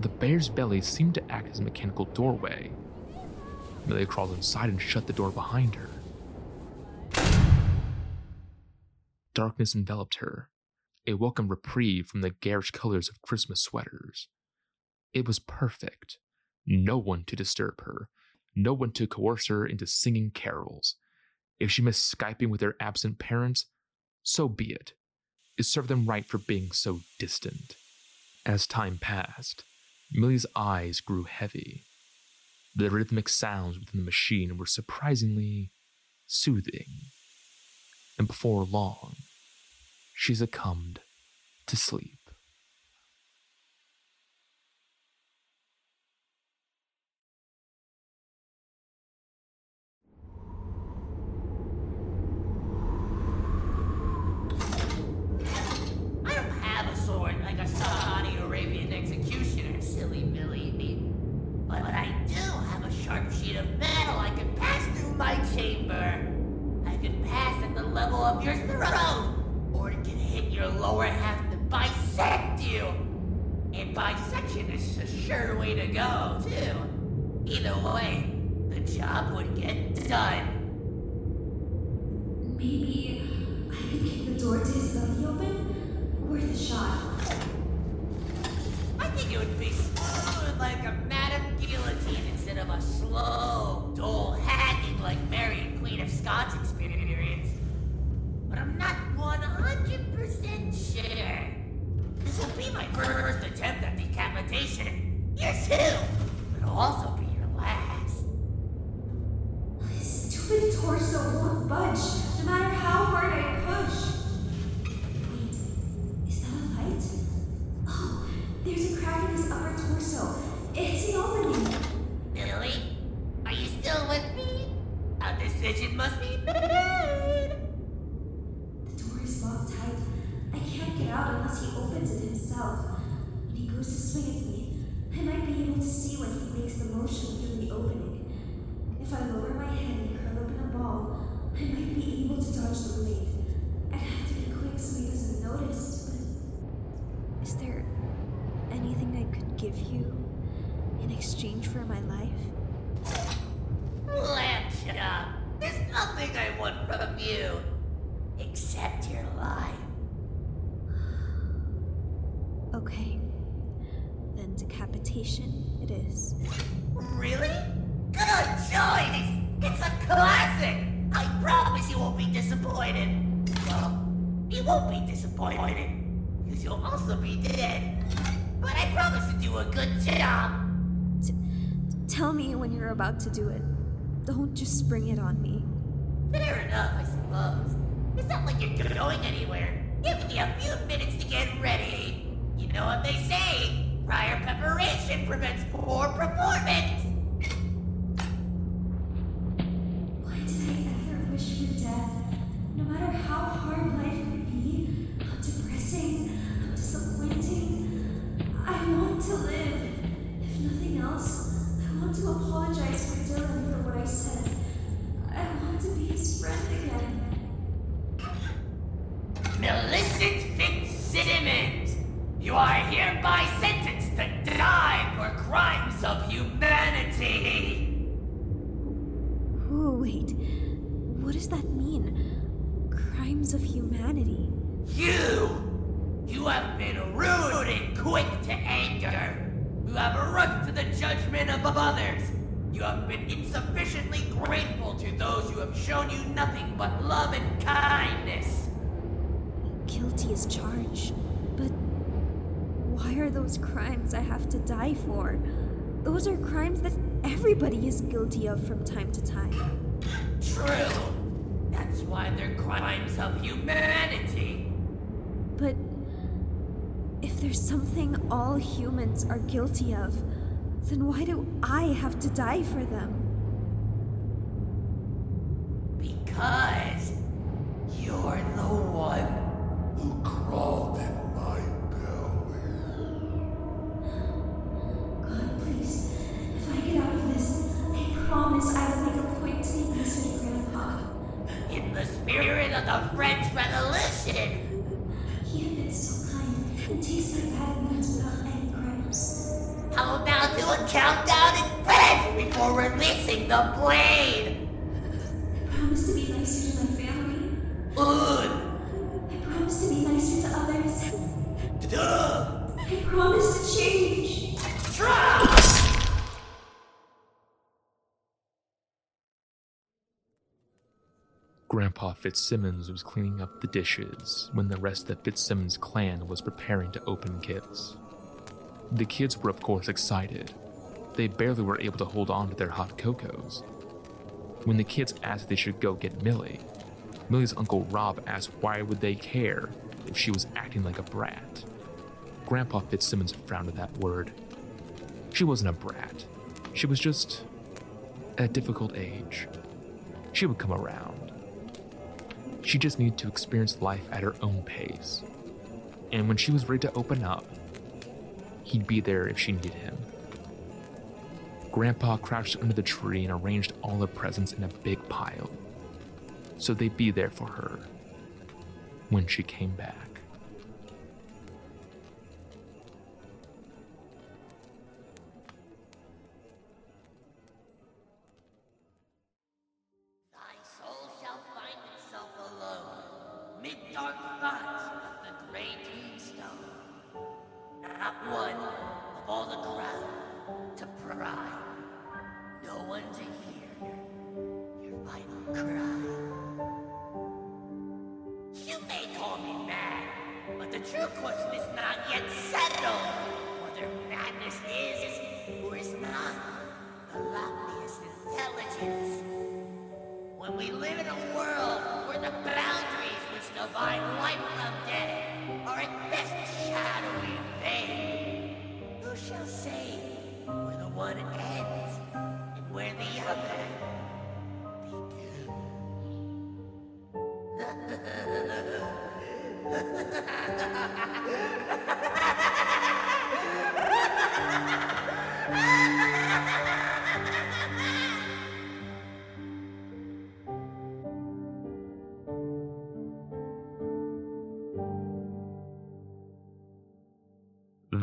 The bear's belly seemed to act as a mechanical doorway. Amelia crawled inside and shut the door behind her. Darkness enveloped her, a welcome reprieve from the garish colors of Christmas sweaters. It was perfect. No one to disturb her, no one to coerce her into singing carols. If she missed Skyping with her absent parents, so be it. It served them right for being so distant. As time passed, Millie's eyes grew heavy. The rhythmic sounds within the machine were surprisingly soothing. And before long, she succumbed to sleep. your throat, or it can hit your lower half to bisect you. And bisection is a sure way to go, too. Either way, the job would get done. Maybe I could kick the door to his belly open? Worth a shot. I think it would be smooth like a Madame Guillotine instead of a slow, dull hacking like Mary, Queen of Scots but I'm not 100% sure. This will be my first attempt at decapitation. Yes, too! It'll also be your last. This twin torso won't budge. do it. Don't just spring it on me. up of others. You have been insufficiently grateful to those who have shown you nothing but love and kindness. Guilty as charged, but why are those crimes I have to die for? Those are crimes that everybody is guilty of from time to time. True. That's why they're crimes of humanity. But if there's something all humans are guilty of, then why do I have to die for them? Because. Fitzsimmons was cleaning up the dishes when the rest of Fitzsimmons' clan was preparing to open gifts. The kids were, of course, excited. They barely were able to hold on to their hot cocos. When the kids asked if they should go get Millie, Millie's uncle Rob asked why would they care if she was acting like a brat. Grandpa Fitzsimmons frowned at that word. She wasn't a brat. She was just a difficult age. She would come around. She just needed to experience life at her own pace. And when she was ready to open up, he'd be there if she needed him. Grandpa crouched under the tree and arranged all the presents in a big pile, so they'd be there for her when she came back.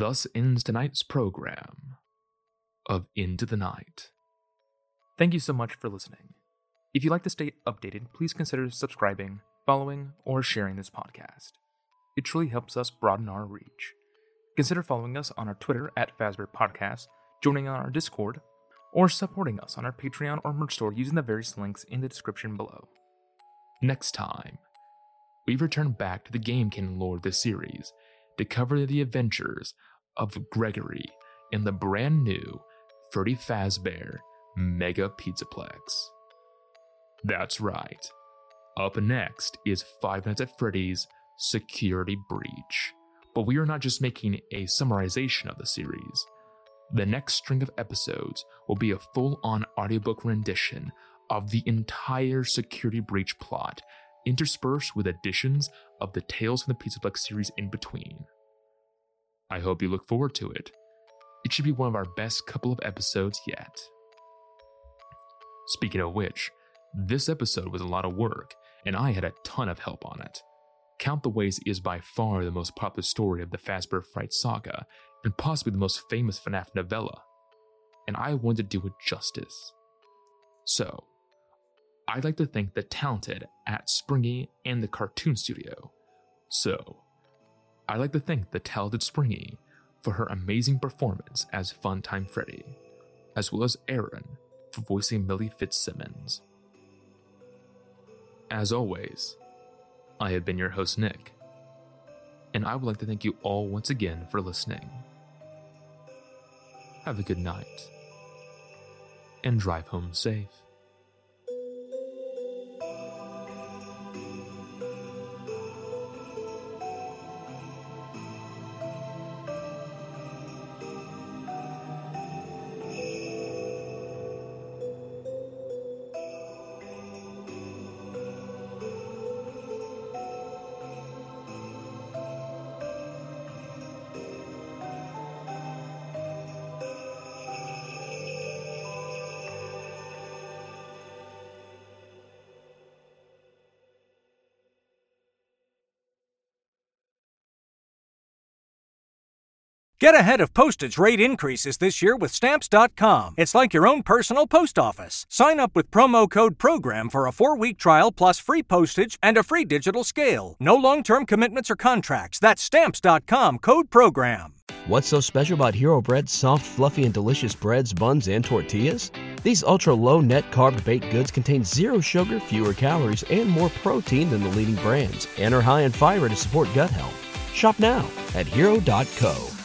Thus ends tonight's program of Into the Night. Thank you so much for listening. If you'd like to stay updated, please consider subscribing, following, or sharing this podcast. It truly helps us broaden our reach. Consider following us on our Twitter at Fazbear Podcast, joining on our Discord, or supporting us on our Patreon or merch store using the various links in the description below. Next time, we return back to the Game Canon lore of this series to cover the adventures of Gregory in the brand new Freddy Fazbear Mega Pizzaplex. That's right. Up next is Five Nights at Freddy's Security Breach. But we are not just making a summarization of the series. The next string of episodes will be a full on audiobook rendition of the entire Security Breach plot, interspersed with additions of the Tales from the Pizzaplex series in between. I hope you look forward to it. It should be one of our best couple of episodes yet. Speaking of which, this episode was a lot of work, and I had a ton of help on it. Count the Ways is by far the most popular story of the Fazbear Fright saga, and possibly the most famous FNAF novella, and I wanted to do it justice. So, I'd like to thank the talented at Springy and the Cartoon Studio. So, I'd like to thank the talented Springy for her amazing performance as Funtime Freddy, as well as Aaron for voicing Millie Fitzsimmons. As always, I have been your host, Nick, and I would like to thank you all once again for listening. Have a good night, and drive home safe. Get ahead of postage rate increases this year with Stamps.com. It's like your own personal post office. Sign up with promo code PROGRAM for a four week trial plus free postage and a free digital scale. No long term commitments or contracts. That's Stamps.com code PROGRAM. What's so special about Hero Bread's soft, fluffy, and delicious breads, buns, and tortillas? These ultra low net carb baked goods contain zero sugar, fewer calories, and more protein than the leading brands, and are high in fiber to support gut health. Shop now at hero.co.